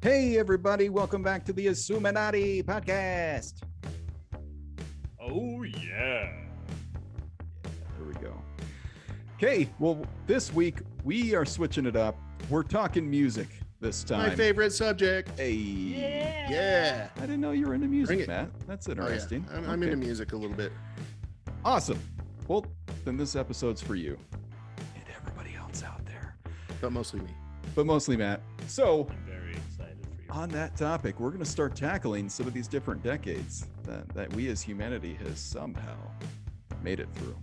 Hey, everybody, welcome back to the Assuminati podcast. Oh yeah. There we go. Okay, well, this week we are switching it up. We're talking music this time. My favorite subject. Hey. Yeah. I didn't know you were into music. Matt. That's Oh, yeah. interesting. I'm, I'm into music a little bit. Awesome. Well, then this episode's for you and everybody else out there, but mostly me. but mostly Matt. So, on that topic, we're going to start tackling some of these different decades that, that we as humanity has somehow made it through.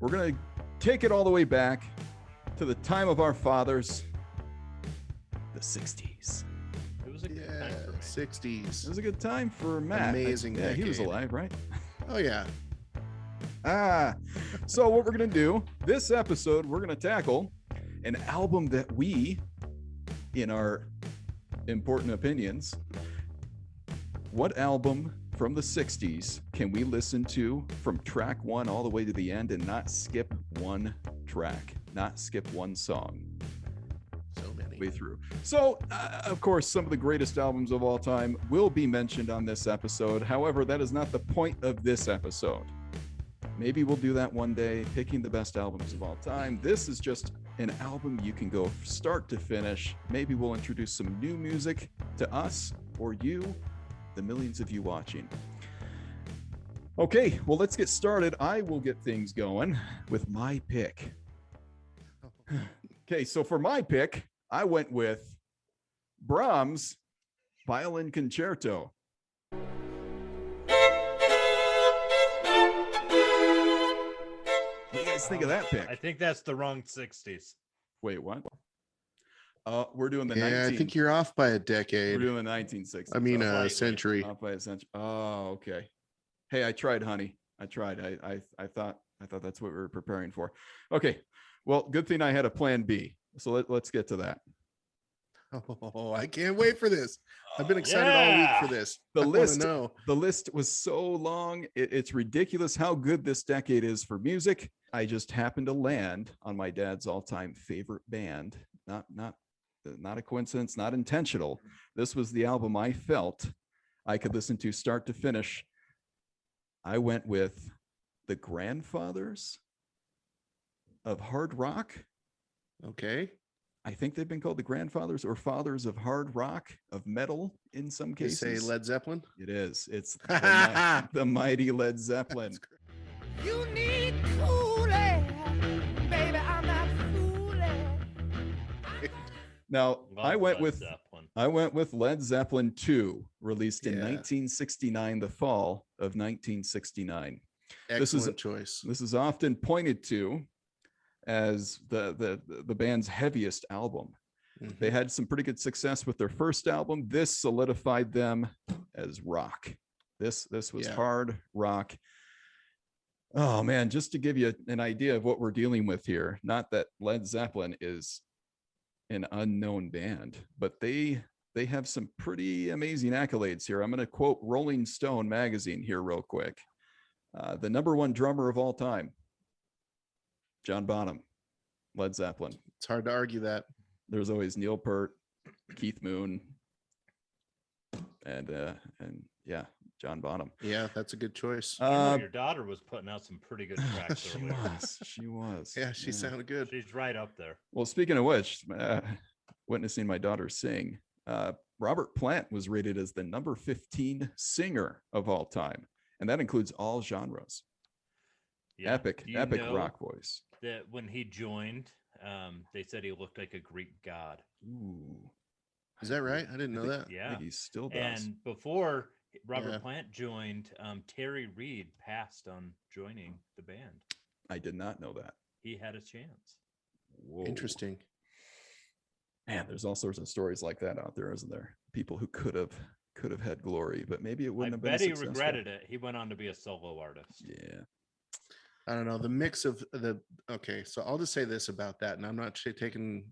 We're going to take it all the way back to the time of our fathers, the 60s. It was a good Yeah, time for me. It was a good time for Matt. I- Amazing Yeah, he was alive, right? Oh yeah. Ah, so what we're gonna do this episode, we're gonna tackle an album that we, in our important opinions, what album from the 60s can we listen to from track one all the way to the end and not skip one track, not skip one song? So many. way through. So, uh, of course, some of the greatest albums of all time will be mentioned on this episode. However, that is not the point of this episode. Maybe we'll do that one day, picking the best albums of all time. This is just an album you can go start to finish. Maybe we'll introduce some new music to us or you, the millions of you watching. Okay, well, let's get started. I will get things going with my pick. Okay, so for my pick, I went with Brahms Violin Concerto. Guys think of that pick? I think that's the wrong 60s. Wait, what? Uh, we're doing the yeah, 19, I think you're off by a decade. we're doing the 1960s. I mean, a slightly. century. off by a century. Oh, okay. Hey, I tried, honey. I tried. I, I, I thought, I thought that's what we were preparing for. Okay. Well, good thing I had a plan B. So let, let's get to that. Oh, I can't wait for this. I've been excited all week for this. The I list- know. The list was so long. It, it's ridiculous how good this decade is for music. I just happened to land on my dad's all-time favorite band. Not, not, not a coincidence. Not intentional. This was the album I felt I could listen to start to finish. I went with the grandfathers of hard rock. Okay. I think they've been called the grandfathers or fathers of hard rock, of metal in some cases. They say Led Zeppelin. It is. It's the, the mighty Led Zeppelin. You need Now I Love went Led with Zeppelin. I went with Led Zeppelin 2, released in Yeah. 1969, the fall of 1969. This is- Excellent choice. This is often pointed to as the the the band's heaviest album. Mhm. They had some pretty good success with their first album. This solidified them as rock. This this was Yeah. hard rock. Oh man, just to give you an idea of what we're dealing with here, not that Led Zeppelin is an unknown band, but they they have some pretty amazing accolades here. I'm going to quote Rolling Stone magazine here real quick. Uh, the number one drummer of all time, John Bonham, Led Zeppelin It's hard to argue that. there's always Neil Peart, Keith Moon, and uh and yeah, John Bonham. Yeah, that's a good choice. Uh, your daughter was putting out some pretty good tracks she earlier. was, she was. yeah, she sounded good. She's right up there. Well, speaking of which, uh, witnessing my daughter sing, uh, Robert Plant was rated as the number 15 singer of all time, and that includes all genres. Yeah. Epic, epic rock voice. That when he joined, um, they said he looked like a Greek god. Ooh, Is that right? I didn't I know think- that. I Yeah. think he still does. And before Robert Yeah. Plant joined, um, Terry Reid passed on joining the band. I did not know that. He had a chance. Whoa. Interesting. Man, there's all sorts of stories like that out there, isn't there? People who could have could have had glory, but maybe it wouldn't have been. I bet he successful. regretted it. He went on to be a solo artist. Yeah. I don't know the mix of the. Okay, so I'll just say this about that, and I'm not taking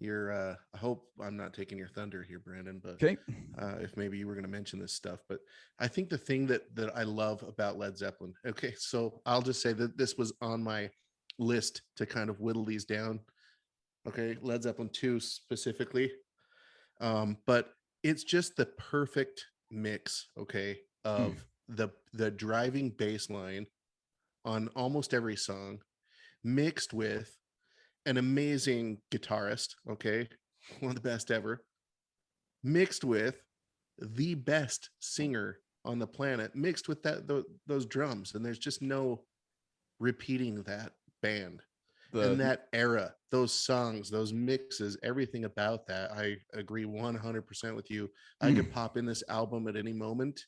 your. uh I hope I'm not taking your thunder here, Brandon. But Okay. uh, if maybe you were going to mention this stuff. But I think the thing that that I love about Led Zeppelin. Okay, so I'll just say that this was on my list to kind of whittle these down. Okay, Led Zeppelin two specifically, um, but it's just the perfect mix, okay, of the the driving bass line on almost every song, mixed with an amazing guitarist, okay, one of the best ever, mixed with the best singer on the planet, mixed with that tho- those drums, and there's just no repeating that band The, and that era, those songs, those mixes, everything about that. I agree 100% with you. I could pop in this album at any moment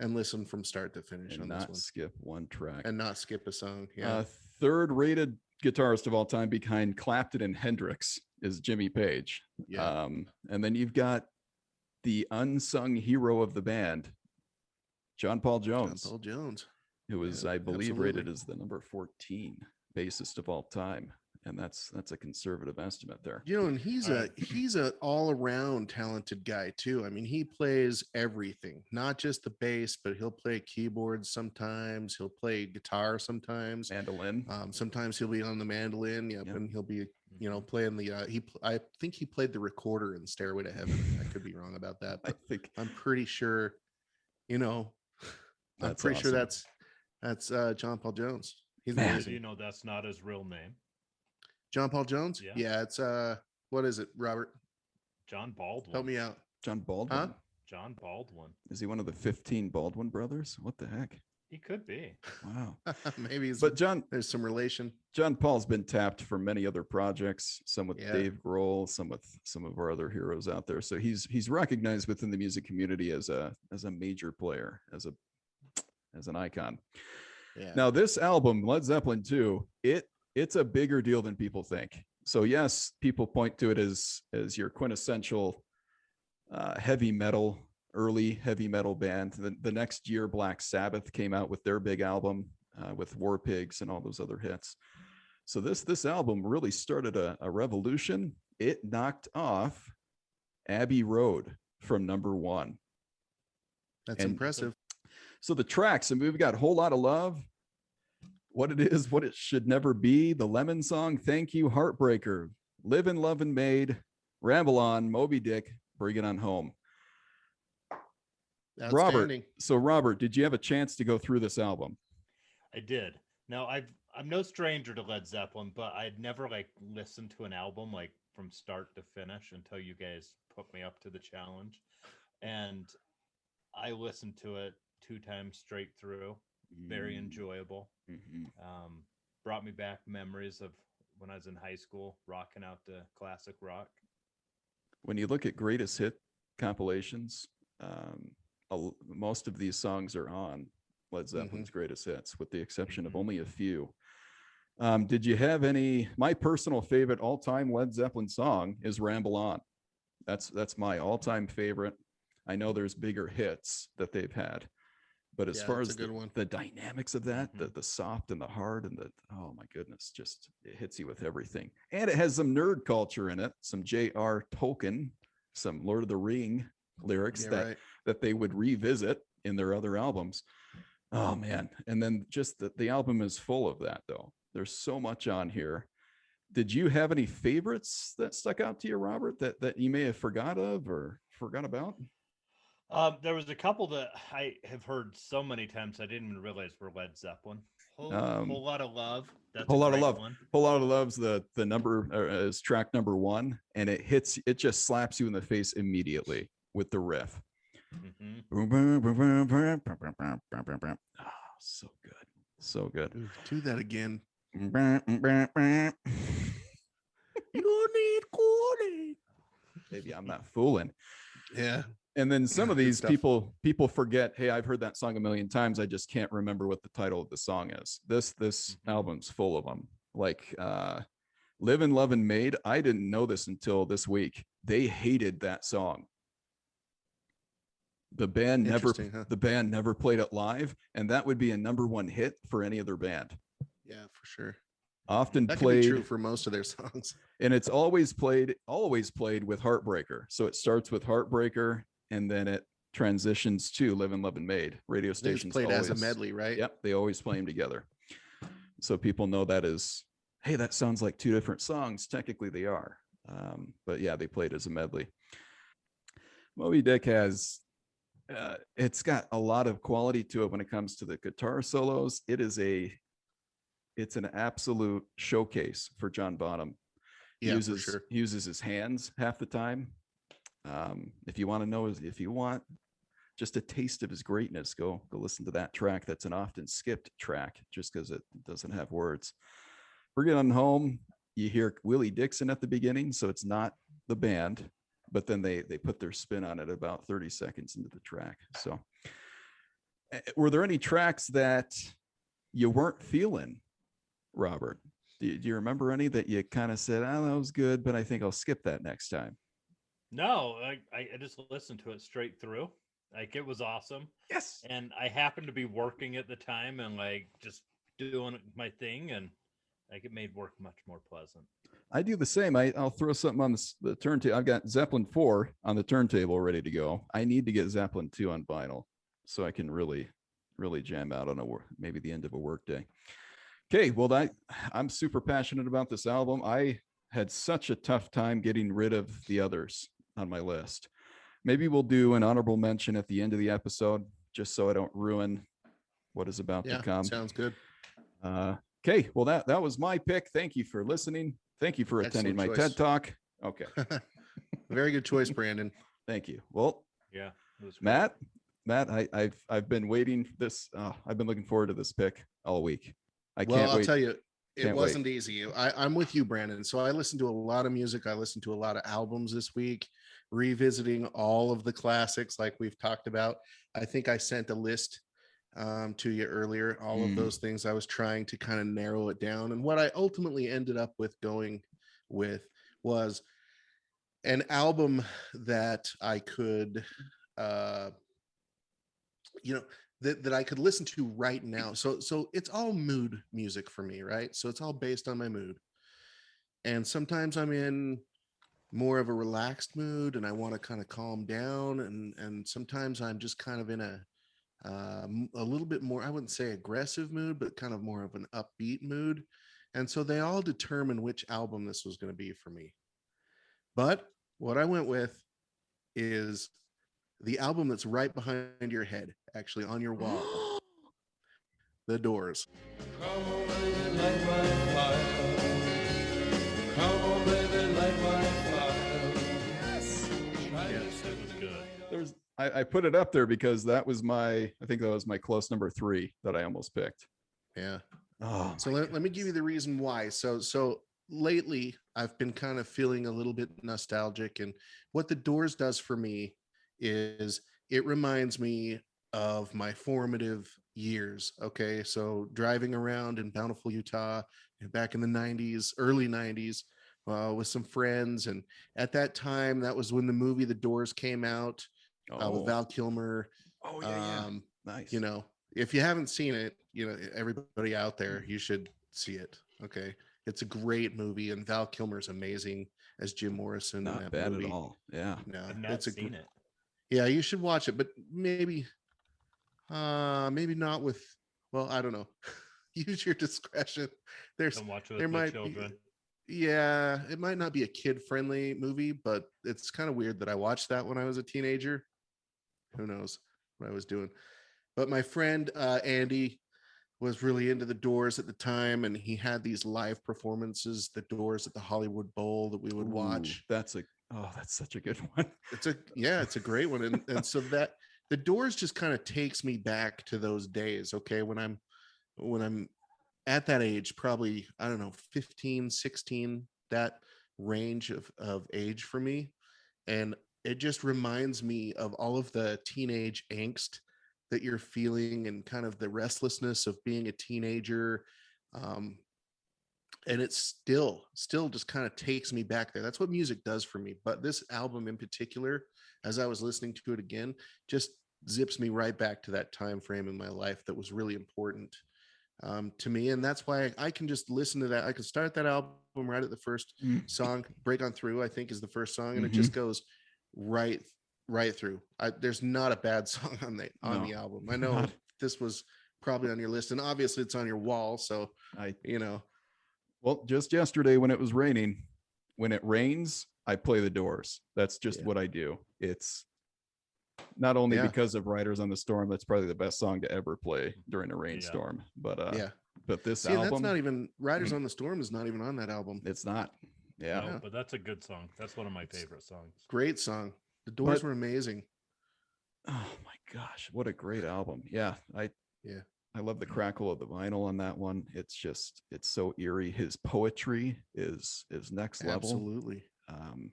and listen from start to finish and on this not one skip one track. and not skip a song. Yeah. Uh, third rated guitarist of all time behind Clapton and Hendrix is Jimmy Page. yeah. Um, and then you've got the unsung hero of the band, John Paul Jones. John Paul Jones. who was, yeah, I believe, rated as the number 14 bassist of all time. And that's that's a conservative estimate there. You know, and he's All a he's a all around talented guy too. I mean, he plays everything, not just the bass, but he'll play keyboards sometimes. He'll play guitar sometimes. Mandolin. Um, sometimes he'll be on the mandolin. Yep, Yep. and he'll be you know playing the uh, he. I think he played the recorder in Stairway to Heaven. I could be wrong about that, I but think I'm pretty sure. You know, I'm That's pretty sure that's that's uh, John Paul Jones. He's Man. So amazing. you know that's not his real name. John Paul Jones. Yeah. yeah, it's uh, what is it, Robert? John Baldwin. Help me out. John Baldwin. John Baldwin. Is he one of the 15 Baldwin brothers? What the heck? He could be. Wow. Maybe it's, But John there's some relation. John Paul's been tapped for many other projects, some with Yeah. Dave Grohl, some with some of our other heroes out there. So he's he's recognized within the music community as a as a major player, as a as an icon. Yeah. Now this album, Led Zeppelin 2, it it's a bigger deal than people think. So yes, people point to it as as your quintessential uh, heavy metal, early heavy metal band. The, the next year, Black Sabbath came out with their big album uh, with War Pigs and all those other hits. So this this album really started a, a revolution. It knocked off Abbey Road from number one. That's and- impressive. So the tracks, and we've got a whole lot of love. What it is, what it should never be. The Lemon Song, Thank You, Heartbreaker, Live and Love and Made, Ramble On, Moby Dick, Bring It On Home. Robert. So Robert, did you have a chance to go through this album? I did. Now I've I'm no stranger to Led Zeppelin, but I'd never like listened to an album like from start to finish until you guys put me up to the challenge. And I listened to it two times straight through. Very Mm, enjoyable. mhm. Um, brought me back memories of when I was in high school, rocking out to classic rock. When you look at greatest hit compilations, um, a l- most of these songs are on Led Zeppelin's greatest hits, with the exception of Mhm. only a few. Um, did you have any? My personal favorite all-time Led Zeppelin song is "Ramble On." That's that's my all-time favorite. I know there's bigger hits that they've had, but as Yeah, far as good the, one. the dynamics of that, the Mhm. the soft and the hard and the oh my goodness, just it hits you with everything. And it has some nerd culture in it, some J.R. Tolkien, some Lord of the Ring lyrics Yeah, that right. that they would revisit in their other albums. Oh man. And then just that the album is full of that though. There's so much on here. Did you have any favorites that stuck out to you, Robert, that that you may have forgot of or forgot about? Um, there was a couple that I have heard so many times I didn't even realize were Led Zeppelin. Whole, Um, whole lot of love. That's Whole a Lot of Love. One. Whole lot of loves the the number uh, is track number one, and it hits it just slaps you in the face immediately with the riff. Mhm. Oh, so good. So good. Do that again. you need cooling. Maybe I'm not fooling. Yeah. And then some of these people people forget, hey, I've heard that song a million times. I just can't remember what the title of the song is. This this Mhm. album's full of them. Like uh Live and Love and Made. I didn't know this until this week. They hated that song. The band never huh? the band never played it live, and that would be a number one hit for any other band. Yeah, for sure. Often That played true for most of their songs. and it's always played always played with heartbreaker so it starts with heartbreaker and then it transitions to live and love and made radio stations played as a medley, right? yep they always play them together so people know that is hey that sounds like two different songs technically they are um, but yeah they played as a medley Moby Dick has uh, it's got a lot of quality to it when it comes to the guitar solos. It is a it's an absolute showcase for John Bonham. He Yeah, uses sure. he uses his hands half the time. Um, if you want to know, if you want just a taste of his greatness, go go listen to that track. That's an often skipped track just because it doesn't have words. It on home. You hear Willie Dixon at the beginning, so it's not the band, but then they they put their spin on it about 30 seconds into the track. So, eh, were there any tracks that you weren't feeling, Robert? Do you, do you remember any that you kind of said, "Oh, that was good, but I think I'll skip that next time"? No, I, I I just listened to it straight through. Like it was awesome. Yes. And I happened to be working at the time and like just doing my thing and like it made work much more pleasant. I do the same. I, I'll throw something on the, the turntable. I've got Zeppelin 4 on the turntable ready to go. I need to get Zeppelin 2 on vinyl so I can really, really jam out on a maybe the end of a work day. Okay, well, that I'm super passionate about this album. I had such a tough time getting rid of the others on my list. Maybe we'll do an honorable mention at the end of the episode, just so I don't ruin what is about Yeah, to come. sounds good. Uh, okay, well that that was my pick. Thank you for listening. Thank you for attending my choice. TED Talk. Okay, Very good choice, Brandon. thank you. Well, Yeah. Was. Matt, Matt, I, I've I've been waiting this. Uh, I've been looking forward to this pick all week. I well, can't I'll wait. tell you, it Can't wasn't easy. I, I'm with you, Brandon. So I listened to a lot of music. I listened to a lot of albums this week, revisiting all of the classics like we've talked about. I think I sent a list um, to you earlier, all Mm. of those things. I was trying to kind of narrow it down. And what I ultimately ended up with going with was an album that I could, uh, you know, that, that I could listen to right now. So so it's all mood music for me, right? So it's all based on my mood. And sometimes I'm in more of a relaxed mood and I want to kind of calm down and and sometimes I'm just kind of in a um, a little bit more I wouldn't say aggressive mood but kind of more of an upbeat mood. And so they all determine which album this was going to be for me. But what I went with is the album that's right behind your head, actually on your wall. the Doors. I, I put it up there because that was my I think that was my close number three that I almost picked. Yeah. Oh, So let, let me give you the reason why. So so lately I've been kind of feeling a little bit nostalgic and what the Doors does for me is it reminds me of my formative years. Okay? So driving around in Bountiful, Utah back in the 90s, early 90s uh, with some friends and at that time that was when the movie The Doors came out uh, oh, with Val Kilmer oh yeah, yeah. um nice. you know if you haven't seen it you know everybody out there you should see it okay it's a great movie and val kilmer's amazing as jim morrison not that bad movie. at all. Yeah. no I've not it's a seen gr- it. yeah you should watch it but maybe uh maybe not with well i don't know use your discretion there's Don't watch it there with my might be- children. yeah it might not be a kid friendly movie but it's kind of weird that i watched that when i was a teenager who knows what i was doing. But my friend uh andy was really into the doors at the time and he had these live performances the doors at the hollywood bowl that we would Ooh, watch. That's a oh, that's such a good one. it's a yeah it's a great one. And, and so that the doors just kind of takes me back to those days okay? When i'm when i'm at that age probably i don't know 15 16 that range of of age for me. And it just reminds me of all of the teenage angst that you're feeling and kind of the restlessness of being a teenager um and it still still just kind of takes me back there that's what music does for me but this album in particular as i was listening to it again just zips me right back to that time frame in my life that was really important um, to me and that's why I, can just listen to that i can start that album right at the first Mm. song break on through i think is the first song and Mhm. it just goes right right through I, there's not a bad song on the on No, the album i know not. this was probably on your list and obviously it's on your wall so I you know well, just yesterday when it was raining, when it rains, I play the doors. That's just Yeah. what I do. It's Not only Yeah. because of Riders on the Storm, that's probably the best song to ever play during a rainstorm. But uh, yeah. but this See, album, that's not even Riders on the Storm is not even on that album. it's not. Yeah. No, but that's a good song. That's one of my favorite songs. Great song. The Doors But- were amazing. Oh my gosh, what a great album. Yeah, I Yeah. I love the crackle of the vinyl on that one. It's just it's so eerie. His poetry is is next level. Absolutely. Um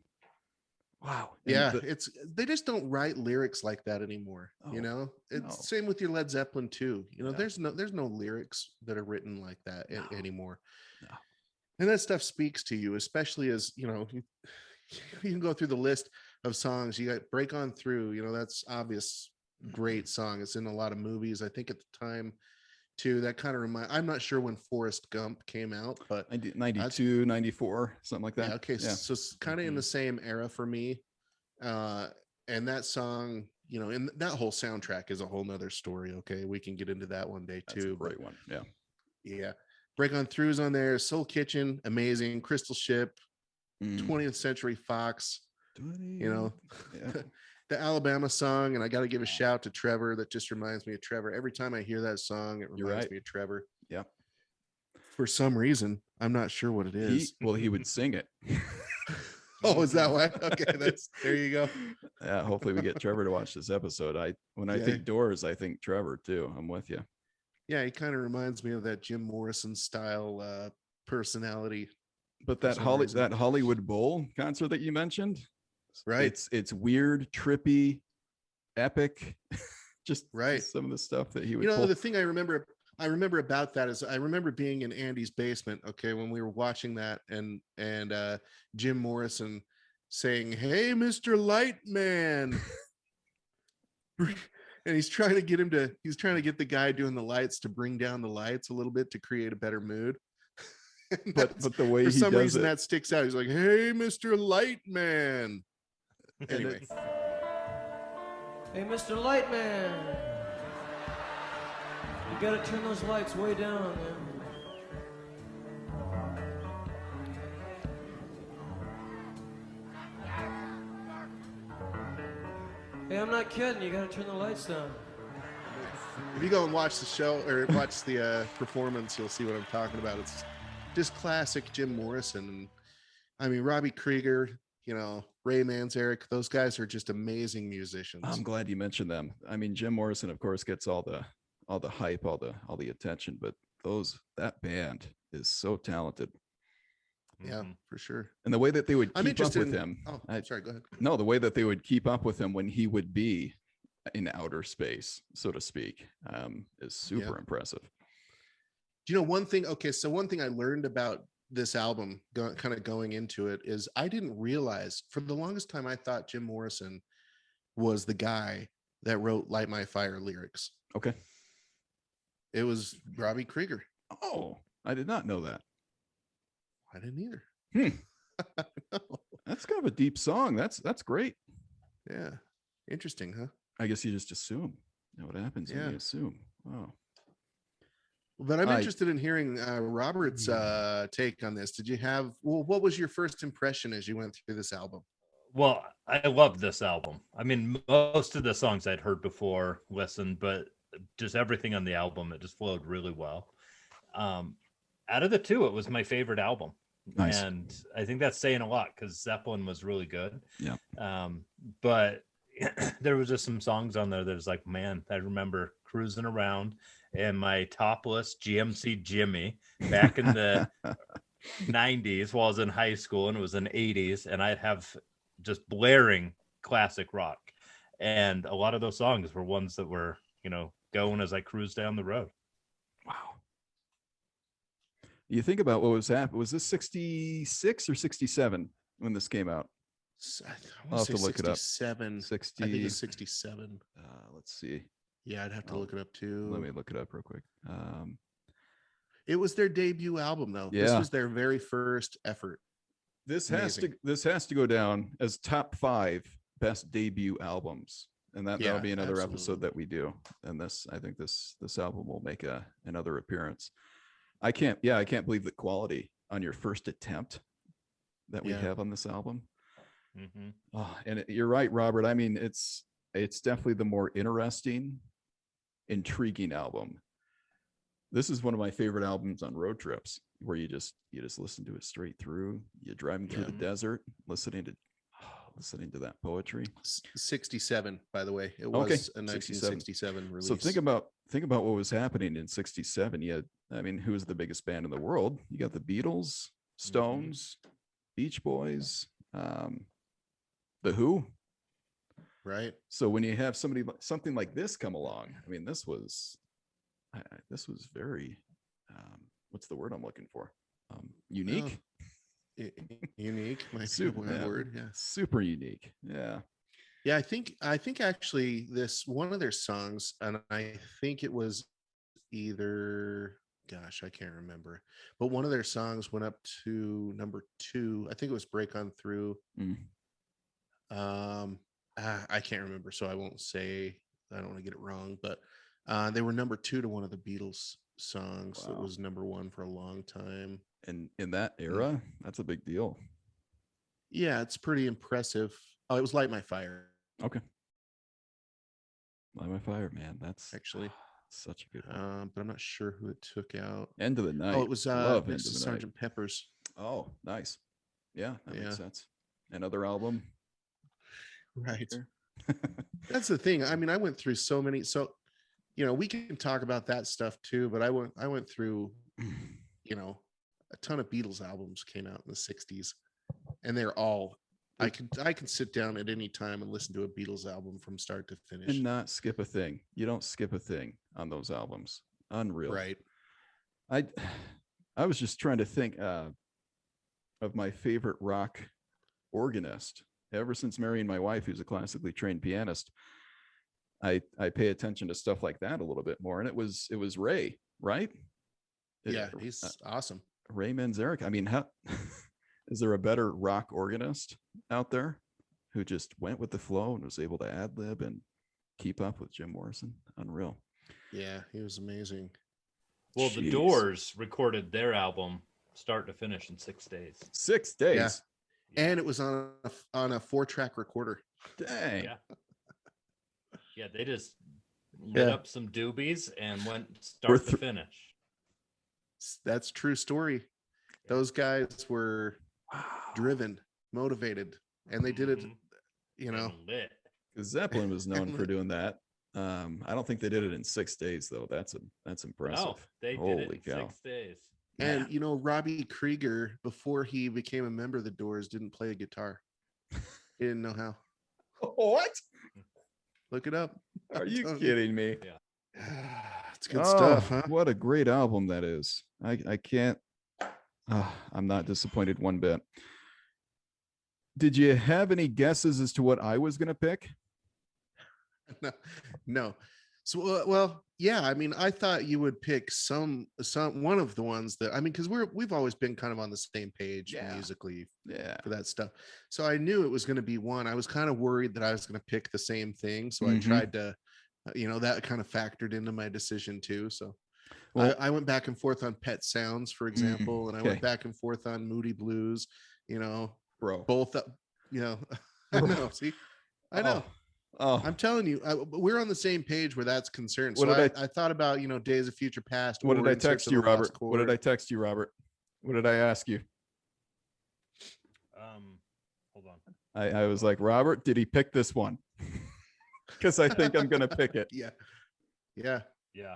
wow. and Yeah, the- it's they just don't write lyrics like that anymore. Oh, you know, it's no. same with your Led Zeppelin too. You know, Yeah. there's no there's no lyrics that are written like that a- No. anymore. And that stuff speaks to you, especially as you know, you, you can go through the list of songs. You got break on through. You know, that's obvious, Mm-hmm. great song. It's in a lot of movies. I think at the time, too. That kind of remind. I'm not sure when Forrest Gump came out, but 90 92, 94, something like that. yeah, okay, Yeah. Mm-hmm. so it's kind of in the same era for me. Uh, and that song, you know, and that whole soundtrack is a whole nother story. Okay, we can get into that one day That's a too. but great one. Yeah. yeah, Break on Throughs on there, Soul Kitchen, amazing, Crystal Ship, Mm. 20th Century Fox, you know, Yeah. the Alabama song, and I got to give a shout to Trevor. That just reminds me of Trevor. Every time I hear that song, it reminds right. me of Trevor. Yeah. For some reason, I'm not sure what it is. He, well, he would sing it. oh, is that why? Okay, that's there you go. yeah. Hopefully we get Trevor to watch this episode. I when I Yeah. think Doors, I think Trevor too. I'm with you. Yeah, he kind of reminds me of that Jim Morrison style uh personality. But that Holly reason. that Hollywood Bowl concert that you mentioned, Right. It's it's weird, trippy, epic. Just Right. some of the stuff that he would You know, pull. the thing I remember I remember about that is I remember being in Andy's basement, okay, when we were watching that and and uh Jim Morrison saying, "Hey, Mr. Lightman." and he's trying to get him to he's trying to get the guy doing the lights to bring down the lights a little bit to create a better mood. But but the way for he some does reason it, that sticks out. He's like, "Hey, Mr. Lightman." And Anyway. Hey, Mr. Lightman! You gotta turn those lights way down, man. Hey, I'm not kidding. You gotta turn the lights down. If you go and watch the show or watch the uh, performance, you'll see what I'm talking about. It's just classic Jim Morrison. I mean, Robbie Krieger, you know, Ray Manzarek, those guys are just amazing musicians. I'm glad you mentioned them. I mean, Jim Morrison, of course, gets all the all the hype, all the all the attention, but those that band is so talented. Yeah, Mhm. for sure. And the way that they would I'm keep up with in- him. Oh, I- sorry, go ahead. no, the way that they would keep up with him when he would be in outer space, so to speak, um, is super impressive. Do you know one thing? Okay, so one thing I learned about this album, go, kind of going into it, is I didn't realize for the longest time I thought Jim Morrison was the guy that wrote "Light My Fire" lyrics. Okay. It was Robbie Krieger. Oh, I did not know that. I didn't either. Hmm. No. That's kind of a deep song. That's that's great. Yeah, interesting, huh? I guess you just assume. You know what happens when Yeah. you assume. Oh. But I'm I- interested in hearing uh, Robert's uh, take on this. Did you have? Well, what was your first impression as you went through this album? Well, I love this album. I mean, most of the songs I'd heard before, listened, but just everything on the album, it just flowed really well. Um, out of the two, it was my favorite album. Nice. And I think that's saying a lot because Zeppelin was really good. Yeah. Um, but there was just some songs on there that was like, man, I remember cruising around in my topless GMC Jimmy back in the 90s while I was in high school and it was in 80s and I'd have just blaring classic rock. And a lot of those songs were ones that were, you know, going as I cruised down the road. You think about what was happening. Was this 66 or 67 when this came out? S- I th- I I'll have to look it up. 67. 60. I think it's 67. uh, let's see. Yeah, I'd have to look it up too. Let me look it up real quick. Um, It was their debut album, though. Yeah. This was their very first effort. this has to this has to go down as top five best debut albums, and that that'll be another absolutely. episode that we do. And this, I think this this album will make a another appearance. I can't, yeah, I can't believe the quality on your first attempt that we Yeah. have on this album. hmm Oh, and it- you're right, Robert. I mean, it's it's definitely the more interesting, intriguing album. This is one of my favorite albums on road trips where you just you just listen to it straight through. You're driving through the Yeah. desert, listening to listening to that poetry. 67, by the way. It Okay, was a 67. 1967 release. So think about think about what was happening in 67. You had, I mean, who was the biggest band in the world? You got the Beatles, Stones, Beach Boys, um, the Who. right? So when you have somebody something like this come along, I mean, this was I, this was very um, what's the word I'm looking for? Um, unique, I- unique, my Super, yeah. word. Yes. super unique. Yeah. Yeah, I think I think actually this one of their songs, and I think it was either gosh, I can't remember, but one of their songs went up to number two. I think it was Break On Through. Mm. Um, ah, I can't remember, so I won't say. I don't want to get it wrong, but uh, they were number two to one of the Beatles songs that was number one for a long time. And in that era, that's a big deal. Yeah, it's pretty impressive. Oh, it was Light My Fire, Okay. Light my fire, man. That's actually, such a good one. um, but I'm not sure who it took out. End of the night. Oh, it was uh, Love End Mrs. of Night. Sergeant Pepper's. Oh, nice. Yeah, that Yeah. makes sense. Another album. Right. That's the thing. I mean, I went through so many. So, you know, we can talk about that stuff too. But I went, I went through, you know, a ton of Beatles albums came out in the '60s, and they're all. I can I can sit down at any time and listen to a Beatles album from start to finish. and not skip a thing. You don't skip a thing on those albums. Unreal. Right. I I was just trying to think uh, of my favorite rock organist. Ever since marrying my wife, who's a classically trained pianist, I I pay attention to stuff like that a little bit more. And it was it was Ray, right? It- Yeah, uh, he's awesome. Ray Manzarek. I mean, how is there a better rock organist out there who just went with the flow and was able to ad lib and keep up with Jim Morrison? Unreal. Yeah, he was amazing. Well, the Doors recorded their album start to finish in six days. Six days. And it was on a, f- on a four track recorder. Dang. Yeah. Yeah, they just lit Yeah. up some doobies and went start to finish. S- That's true story. Those guys were driven, motivated, and they did it. Mhm. You know, And lit. 'Cause Zeppelin was known for doing that. Um, I don't think they did it in six days though. That's a that's impressive. No, they did Holy it in cow. six days. And you know, Robbie Krieger, before he became a member of the Doors, didn't play a guitar. He didn't know how. What? Look it up. Are I'm you telling kidding me? It's good Oh, stuff, huh? What a great album that is. I I can't. ah, I'm not disappointed one bit. Did you have any guesses as to what I was gonna pick? no, no. So uh, well, yeah. I mean, I thought you would pick some some one of the ones that I mean, because we're we've always been kind of on the same page Yeah. musically Yeah. for that stuff. So I knew it was going to be one. I was kind of worried that I was going to pick the same thing. So I Mhm. tried to, uh, you know, that kind of factored into my decision too. So Well- I, I went back and forth on Pet Sounds, for example, and I went back and forth on Moody Blues. You know, Bro. both. You know, I know. See, I know. Oh, I'm telling you, I, we're on the same page where that's concerned. What So I, did I, thought about, you know, Days of Future Past. what did I text you, Robert? What did I text you, Robert? What did I ask you? Um, hold on. I, I was like, Robert, did he pick this one? Because I think I'm gonna pick it. Yeah, yeah. Yeah.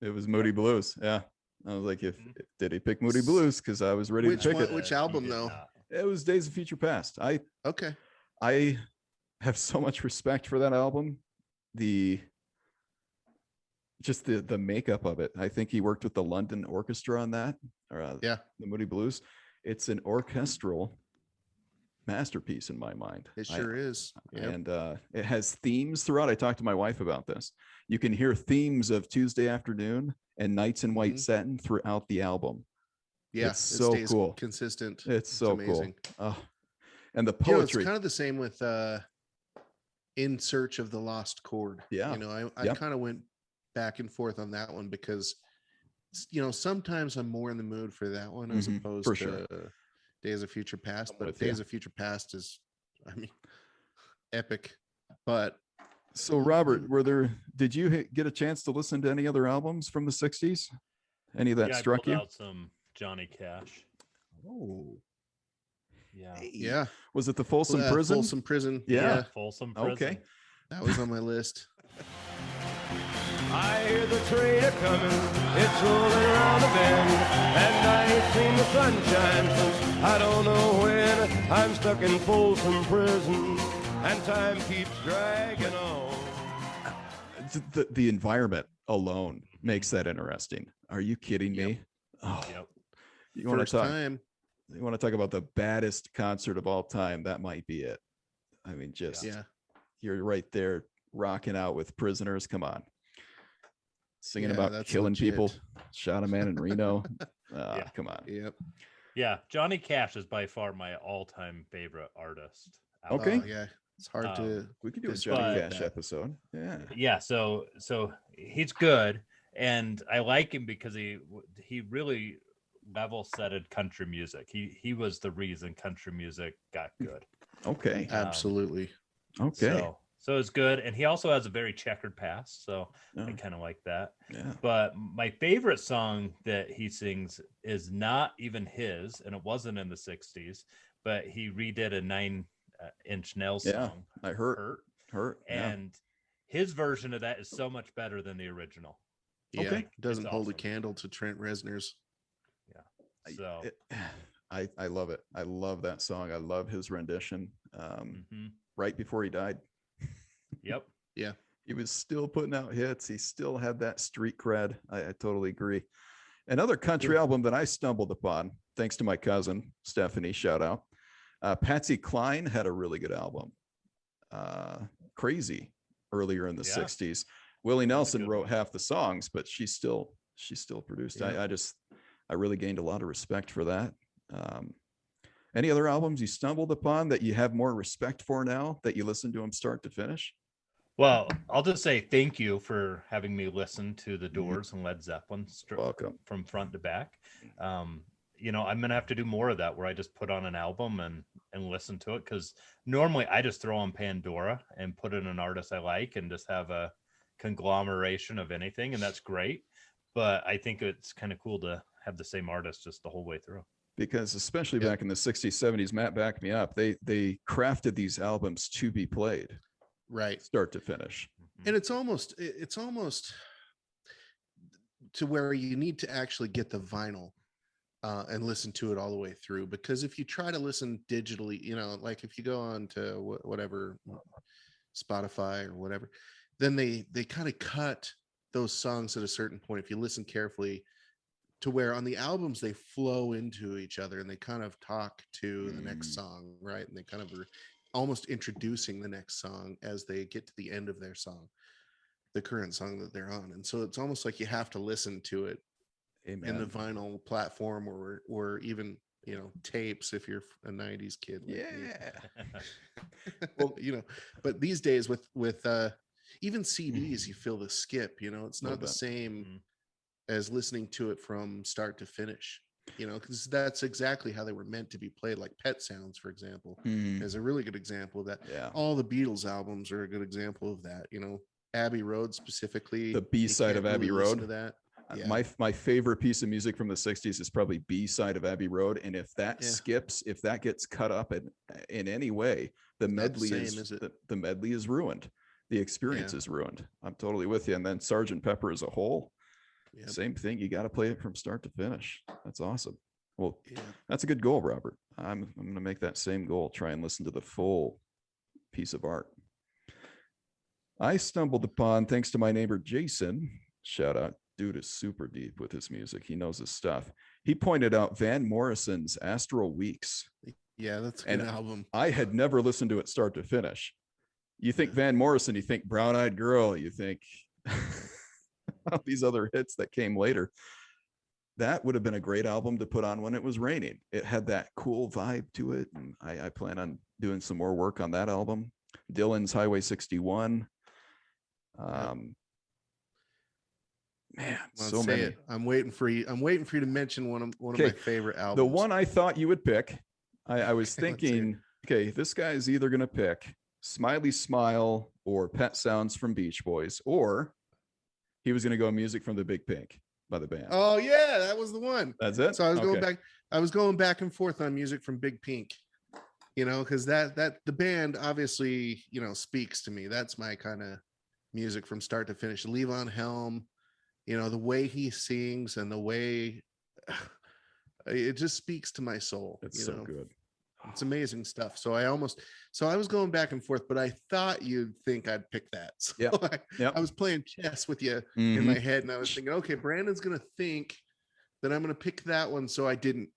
It was Moody Blues. Yeah. I was like, if Mhm. did he pick Moody Blues? Because I was ready Which to pick one- it. which Uh, album, though? It was Days of Future Past. I Okay. I have so much respect for that album. The just the the makeup of it. I think he worked with the London Orchestra on that, or uh, Yeah. the Moody Blues. It's an orchestral masterpiece in my mind. It I- sure is. Yeah. and uh, it has themes throughout. I talked to my wife about this. You can hear themes of Tuesday afternoon and Nights in White Mhm. Satin throughout the album. Yeah. it's it so stays cool. Consistent. It's so amazing. cool. Oh, and the You know, it's kind of the same with uh In Search of the Lost Chord. Yeah. You know, I, I Yep. kind of went back and forth on that one because you know, sometimes I'm more in the mood for that one as Mhm, opposed for to sure. Days of Future Past. I'm But with ya. Days of Future Past is I mean epic. But So Robert, were there, did you get a chance to listen to any other albums from the sixties? Any of that yeah, struck pulled you? out some Johnny Cash. Oh, Yeah. Yeah. was it the Folsom uh, Prison? Folsom Prison. Yeah. Folsom Prison. Okay. That was on my list. I hear the train a coming, it's rolling around the bend, and I ain't seen the sunshine since I don't know when. I'm stuck in Folsom Prison, and time keeps dragging on. Th- The, the environment alone makes that interesting. Are you kidding Yep. me? Oh, Yep. you want to talk? time. You want to talk about the baddest concert of all time? That might be it. I mean, just Yeah. you're right there rocking out with prisoners. Come on. Singing Yeah, about that's killing people. Shot a man in Reno. Uh, Yeah. Come on. Yep. Yeah. Johnny Cash is by far my all-time favorite artist. Okay. Oh, yeah. It's hard Um, to. We could do a Johnny but- Cash episode. Yeah. yeah so so he's good and i like him because he he really level setted country music he he was the reason country music got good Okay. Um, Absolutely. Okay. so so it's good and he also has a very checkered past so i kind of like that yeah. but my favorite song that he sings is not even his and it wasn't in the 60s but he redid a nine uh, inch nails Yeah, song I hurt. hurt Hurt. Yeah. and his version of that is so much better than the original Yeah. Okay. Doesn't hold a candle to Trent Reznor's. So it- I, I love it. I love that song. I love his rendition. Um, mhm. right before he died, yep Yeah. he was still putting out hits. He still had that street cred. I, I totally agree. Another country album that I stumbled upon, thanks to my cousin Stephanie, shout out. Uh, Patsy Cline had a really good album. Uh, Crazy earlier in the Yeah. '60s. Willie Nelson wrote half the songs, but she still she still produced. Yeah. I, I just I really gained a lot of respect for that. Um, any other albums you stumbled upon that you have more respect for now that you listen to them start to finish? well i'll just say thank you for having me listen to the Mhm. doors and led zeppelin Welcome. from front to back um you know i'm gonna have to do more of that where i just put on an album and and listen to it because normally i just throw on pandora and put in an artist i like and just have a conglomeration of anything and that's great but i think it's kind of cool to have the same artist just the whole way through because especially Yeah. back in the 60s 70s matt backed me up they they crafted these albums to be played Right. start to finish Mhm. and it's almost it's almost to where you need to actually get the vinyl uh, and listen to it all the way through because if you try to listen digitally you know like if you go on to wh- whatever spotify or whatever then they they kind of cut those songs at a certain point if you listen carefully to where on the albums they flow into each other and they kind of talk to the next Mm. song right and they kind of are almost introducing the next song as they get to the end of their song the current song that they're on and so it's almost like you have to listen to it Amen. in the vinyl platform or or even you know tapes if you're a 90s kid like yeah well you know but these days with with uh even Mm. cds you feel the skip you know it's not the same Mhm. As listening to it from start to finish you know because that's exactly how they were meant to be played like pet sounds for example Mm, is a really good example of that. Yeah. All the beatles albums are a good example of that you know. Abbey road specifically The B-side of Abbey listen Road. to that. Uh, yeah. my my favorite piece of music from the 60s is probably b side of abbey road and if that Yeah. skips if that gets cut up in in any way the medley same, is, is it? the, the medley is ruined. The experience is ruined. I'm totally with you and then sergeant pepper as a whole Yep. same thing you got to play it from start to finish that's awesome well yeah That's a good goal, Robert. I'm I'm going to make that same goal. Try and listen to the full piece of art. I stumbled upon, thanks to my neighbor Jason. Shout out, dude is super deep with his music. He knows his stuff. He pointed out Van Morrison's Astral Weeks. yeah that's an album I had never listened to it start to finish. You think Van Morrison, you think Brown Eyed Girl, you think these other hits that came later. That would have been a great album to put on when it was raining. It had that cool vibe to it. And I, I plan on doing some more work on that album. Dylan's Highway 61. Um, man, so many. it. I'm waiting for you. I'm waiting for you to mention one of one of my favorite albums. The one I thought you would pick, I, I was Okay, let's hear it. thinking, okay, this guy is either going to pick Smiley Smile or Pet Sounds from Beach Boys, or he was going to go music from the Big Pink by the band. Oh yeah, that was the one. That's it. So I was going back. I was going back and forth on music from Big Pink. You know, because that that the band obviously you know speaks to me. That's my kind of music from start to finish. Levon Helm, you know, the way he sings and the way it just speaks to my soul. It's so know? good. It's amazing stuff. So I almost so I was going back and forth, but I thought you'd think I'd pick that. So Yep, I, yep. I was playing chess with you Mhm. in my head, and I was thinking, okay, Brandon's gonna think that I'm gonna pick that one, so I didn't.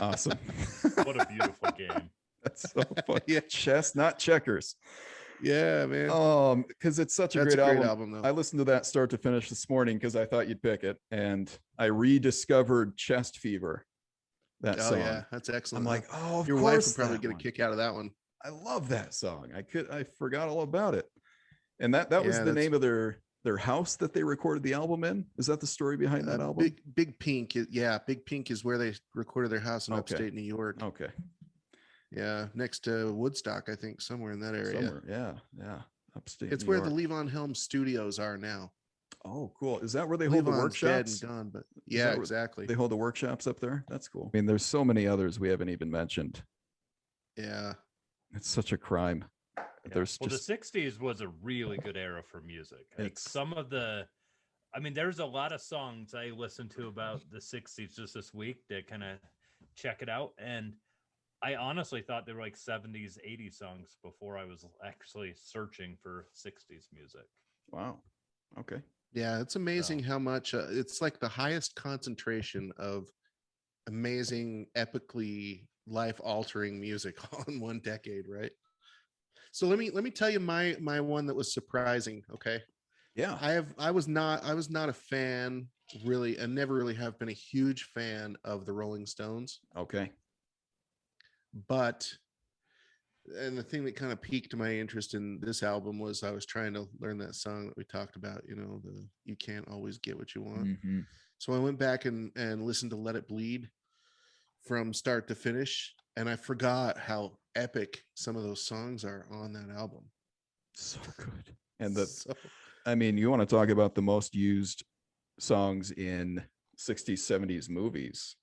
Awesome. What a beautiful game. That's so fun. Yeah. Chess, not checkers. Yeah, man. Um, because it's such a That's great, a great album. album, though. I listened to that start to finish this morning because I thought you'd pick it, and I rediscovered Chest Fever. That oh song. yeah, that's excellent. I'm like, oh, of your wife would probably that get a one. kick out of that one. I love that song. I could I forgot all about it. And that that was the name of their their house that they recorded the album in. Is that the story behind that Uh, album? Big Big Pink, yeah, Big Pink is where they recorded their house in Okay. upstate New York. Okay. Yeah, next to Woodstock, I think, somewhere in that area. Somewhere. Yeah. Yeah. Upstate. It's New where York. the Levon Helm Studios are now. Oh, cool. Is that where they hold the Levon's dead workshops? and gone, but yeah, exactly. They hold the workshops up there. That's cool. I mean, there's so many others we haven't even mentioned. Yeah, It's such a crime. Yeah. There's well, just the '60s was a really good era for music. Like It's- some of the, I mean, there's a lot of songs I listened to about the '60s just this week to kind of check it out, and I honestly thought they were like '70s, '80s songs before I was actually searching for '60s music. wow. Okay. Yeah, it's amazing how much uh, it's like the highest concentration of amazing, epically life-altering music all in one decade, right? So let me let me tell you my my one that was surprising. Okay, Yeah. I have I was not I was not a fan really, and never really have been a huge fan of the Rolling Stones. Okay. but and the thing that kind of piqued my interest in this album was I was trying to learn that song that we talked about, you know, the you can't always get what you want. Mhm. So I went back and and listened to Let It Bleed from start to finish and I forgot how epic some of those songs are on that album. So good. And the So- I mean, you want to talk about the most used songs in 60s, 70s movies,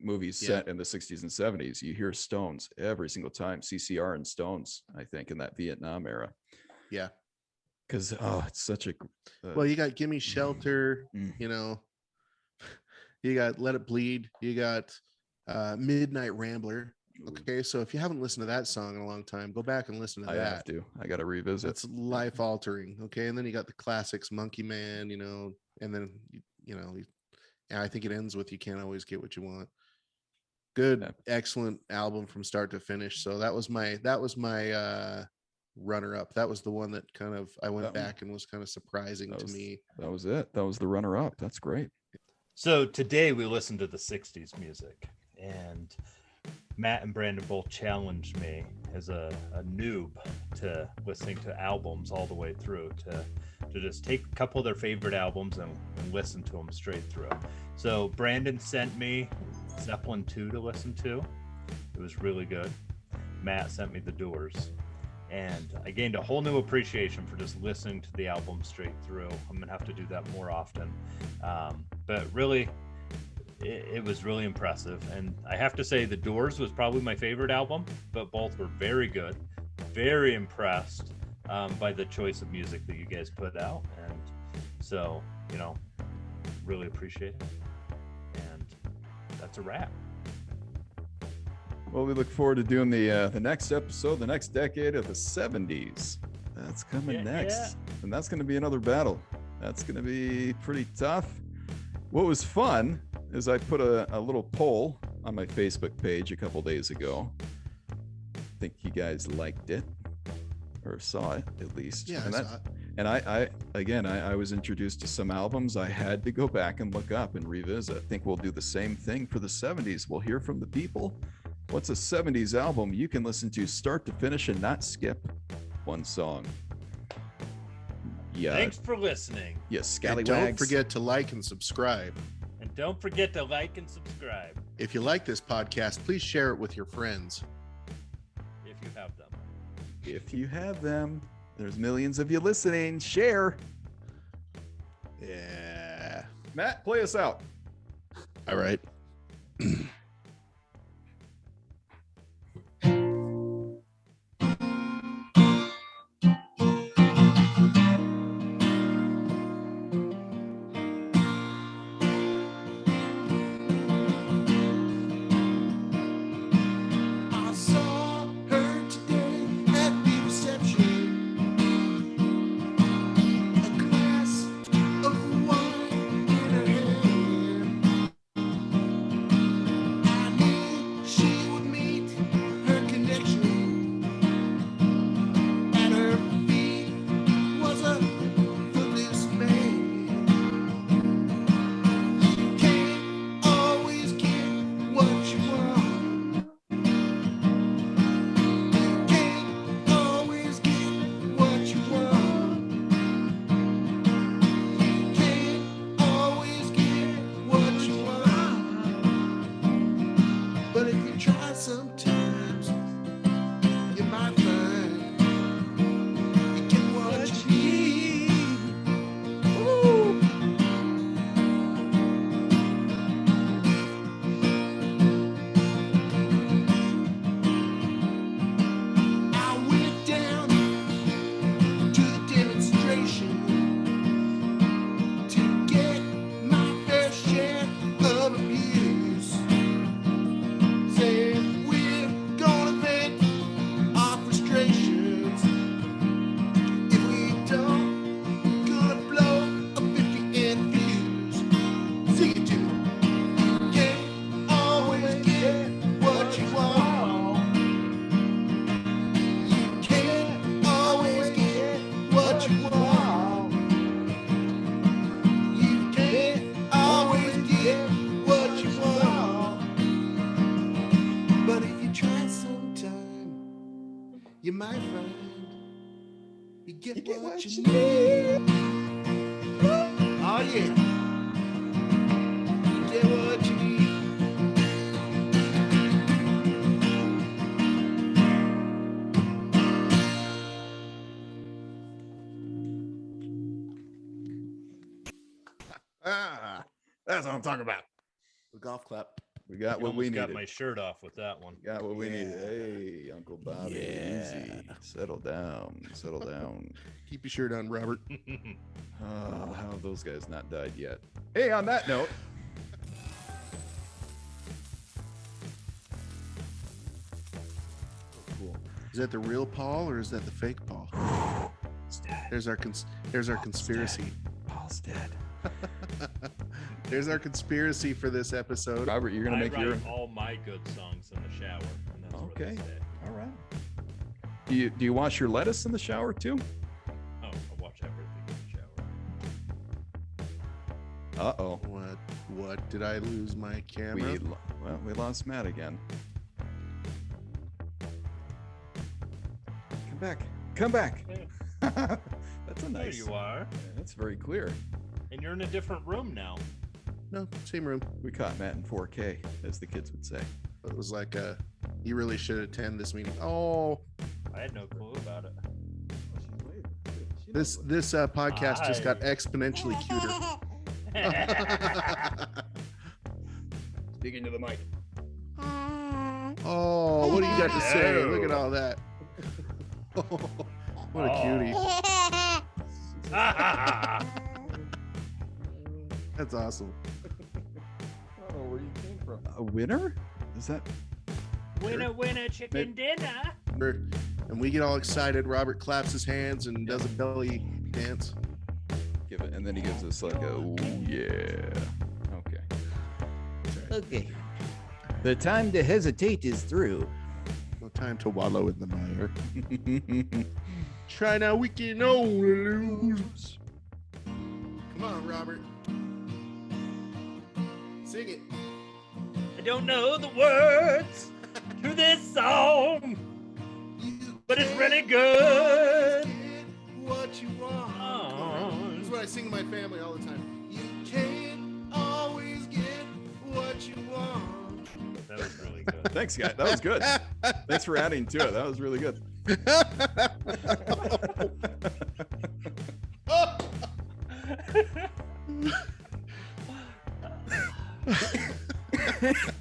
movies Yeah. set in the 60s and 70s. You hear Stones every single time, CCR and Stones, I think, in that Vietnam era. yeah. Because, oh, it's such a. uh, Well, you got Gimme Shelter, Mm. you know. You got Let It Bleed, you got uh Midnight Rambler. Okay, so if you haven't listened to that song in a long time, go back and listen to I that. I have to. I got to revisit. It's life altering. Okay, and then you got the classics, Monkey Man, you know, and then you, you know, I think it ends with "You Can't Always Get What You Want." Good, Yeah. excellent album from start to finish. So that was my that was my uh runner up. That was the one that kind of I went That one- back and was kind of surprising that to was- me. That was it. That was the runner up. That's great. So today we listened to the '60s music, and Matt and Brandon both challenged me as a, a noob to listening to albums all the way through to to just take a couple of their favorite albums and, and listen to them straight through. So Brandon sent me Zeppelin 2 to listen to. It was really good. Matt sent me The Doors. And I gained a whole new appreciation for just listening to the album straight through. I'm gonna have to do that more often. Um, but really, it, it was really impressive. And I have to say, The Doors was probably my favorite album, but both were very good. Very impressed um, by the choice of music that you guys put out. And so, you know, really appreciate it. And that's a wrap. Well, we look forward to doing the uh, the next episode, the next decade of the 70s. That's coming Yeah, next. yeah. And that's going to be another battle. That's going to be pretty tough. What was fun is I put a, a little poll on my Facebook page a couple days ago. I think you guys liked it or saw it at least. Yeah, I and, that- saw it. And I, I again, I, I was introduced to some albums I had to go back and look up and revisit. I think we'll do the same thing for the 70s. We'll hear from the people. What's a 70s album you can listen to start to finish and not skip one song? Yeah, Thanks for listening. yeah, And scallywags. don't forget to like and subscribe. And don't forget to like and subscribe If you like this podcast, please share it with your friends. if you have them. if you have them. There's millions of you listening. Share. Yeah. Matt, play us out. All right. you need. Oh yeah. You get what you need. Ah, that's what I'm talking about. The golf clap. We got You what we almost got needed. my shirt off with that one. Got what we needed. Hey, Uncle Bobby, easy. Settle down. Settle down. Keep your shirt on, Robert. Oh, how have those guys not died yet? Hey, on that note, oh, cool. Is that the real Paul or is that the fake Paul? There's our cons- there's our conspiracy. Paul's dead. There's our conspiracy for this episode. Robert, you're gonna I make write your. all my good songs in the shower, and that's Okay. All right. Do you do you wash your lettuce in the shower too? Oh, I watch everything in the shower. Uh oh. What what did I lose my camera? lo- well, we lost Matt again. Come back. Come back. That's a nice. There nice. you are, That's very clear. and you're in a different room now. No, same room. We caught Matt in 4K, as the kids would say. It was like uh you really should attend this meeting. Oh, I had no clue about it. this this uh, podcast just got exponentially cuter. Speaking to the mic. oh, what do you got to say? Look at all that. what a cutie. That's awesome. A winner? Is that? winner, winner, chicken dinner. And we get all excited. Robert claps his hands and does a belly dance. Give it, and then he gives us like a ooh yeah. Okay. Okay. The time to hesitate is through. No time to wallow in the mire. Try now, we can only lose. Come on, Robert. Sing it. I don't know the words to this song, but it's really good. what you want. Oh. This is what I sing to my family all the time. You can't always get what you want. That was really good. Thanks, guy. That was good. Thanks for adding to it. That was really good. oh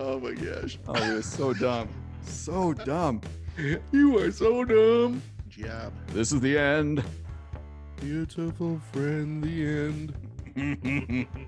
Oh my gosh. Oh, it was so dumb. So dumb. You are so dumb. Job. This is the end. Beautiful friend, the end.